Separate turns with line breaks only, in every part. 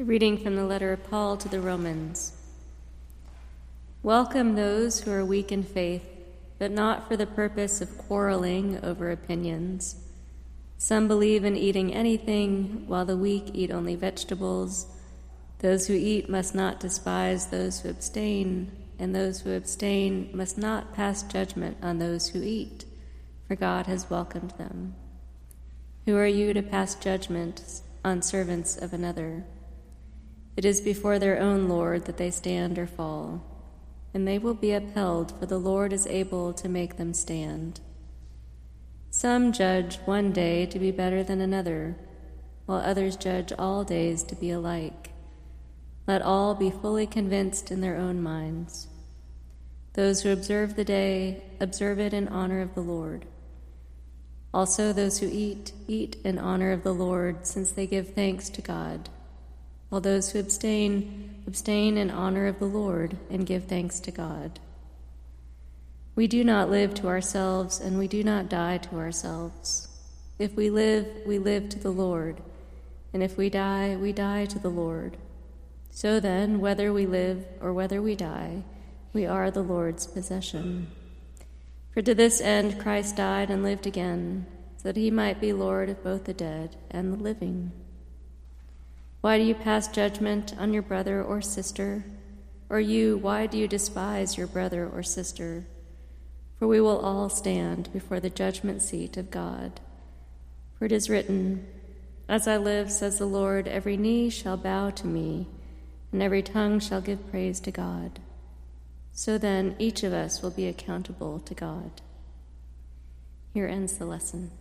Reading from the letter of Paul to the Romans. Welcome those who are weak in faith, but not for the purpose of quarreling over opinions. Some believe in eating anything, while the weak eat only vegetables. Those who eat must not despise those who abstain, and those who abstain must not pass judgment on those who eat, for God has welcomed them. Who are you to pass judgment on servants of another? It is before their own Lord that they stand or fall, and they will be upheld, for the Lord is able to make them stand. Some judge one day to be better than another, while others judge all days to be alike. Let all be fully convinced in their own minds. Those who observe the day, observe it in honor of the Lord. Also, those who eat, eat in honor of the Lord, since they give thanks to God while those who abstain, abstain in honor of the Lord and give thanks to God. We do not live to ourselves, and we do not die to ourselves. If we live, we live to the Lord, and if we die, we die to the Lord. So then, whether we live or whether we die, we are the Lord's possession. For to this end Christ died and lived again, so that he might be Lord of both the dead and the living. Why do you pass judgment on your brother or sister? Or you, why do you despise your brother or sister? For we will all stand before the judgment seat of God. For it is written, As I live, says the Lord, every knee shall bow to me, and every tongue shall give praise to God. So then, each of us will be accountable to God. Here ends the lesson.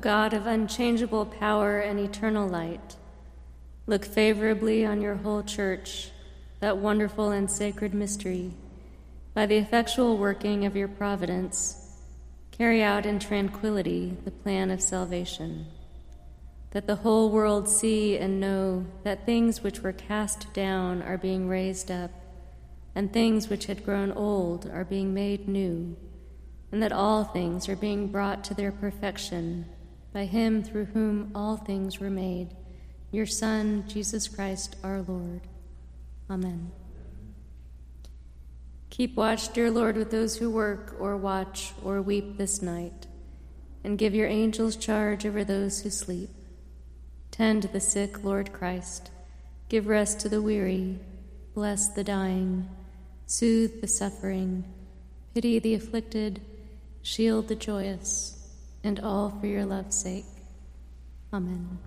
God of unchangeable power and eternal light, look favorably on your whole church, that wonderful and sacred mystery. By the effectual working of your providence, carry out in tranquility the plan of salvation, that the whole world see and know that things which were cast down are being raised up, and things which had grown old are being made new, and that all things are being brought to their perfection by him through whom all things were made, your Son, Jesus Christ our Lord. Amen. Keep watch, dear Lord, with those who work or watch or weep this night, and give your angels charge over those who sleep. Tend the sick, Lord Christ. Give rest to the weary. Bless the dying. Soothe the suffering. Pity the afflicted. Shield the joyous and all for your love's sake. Amen.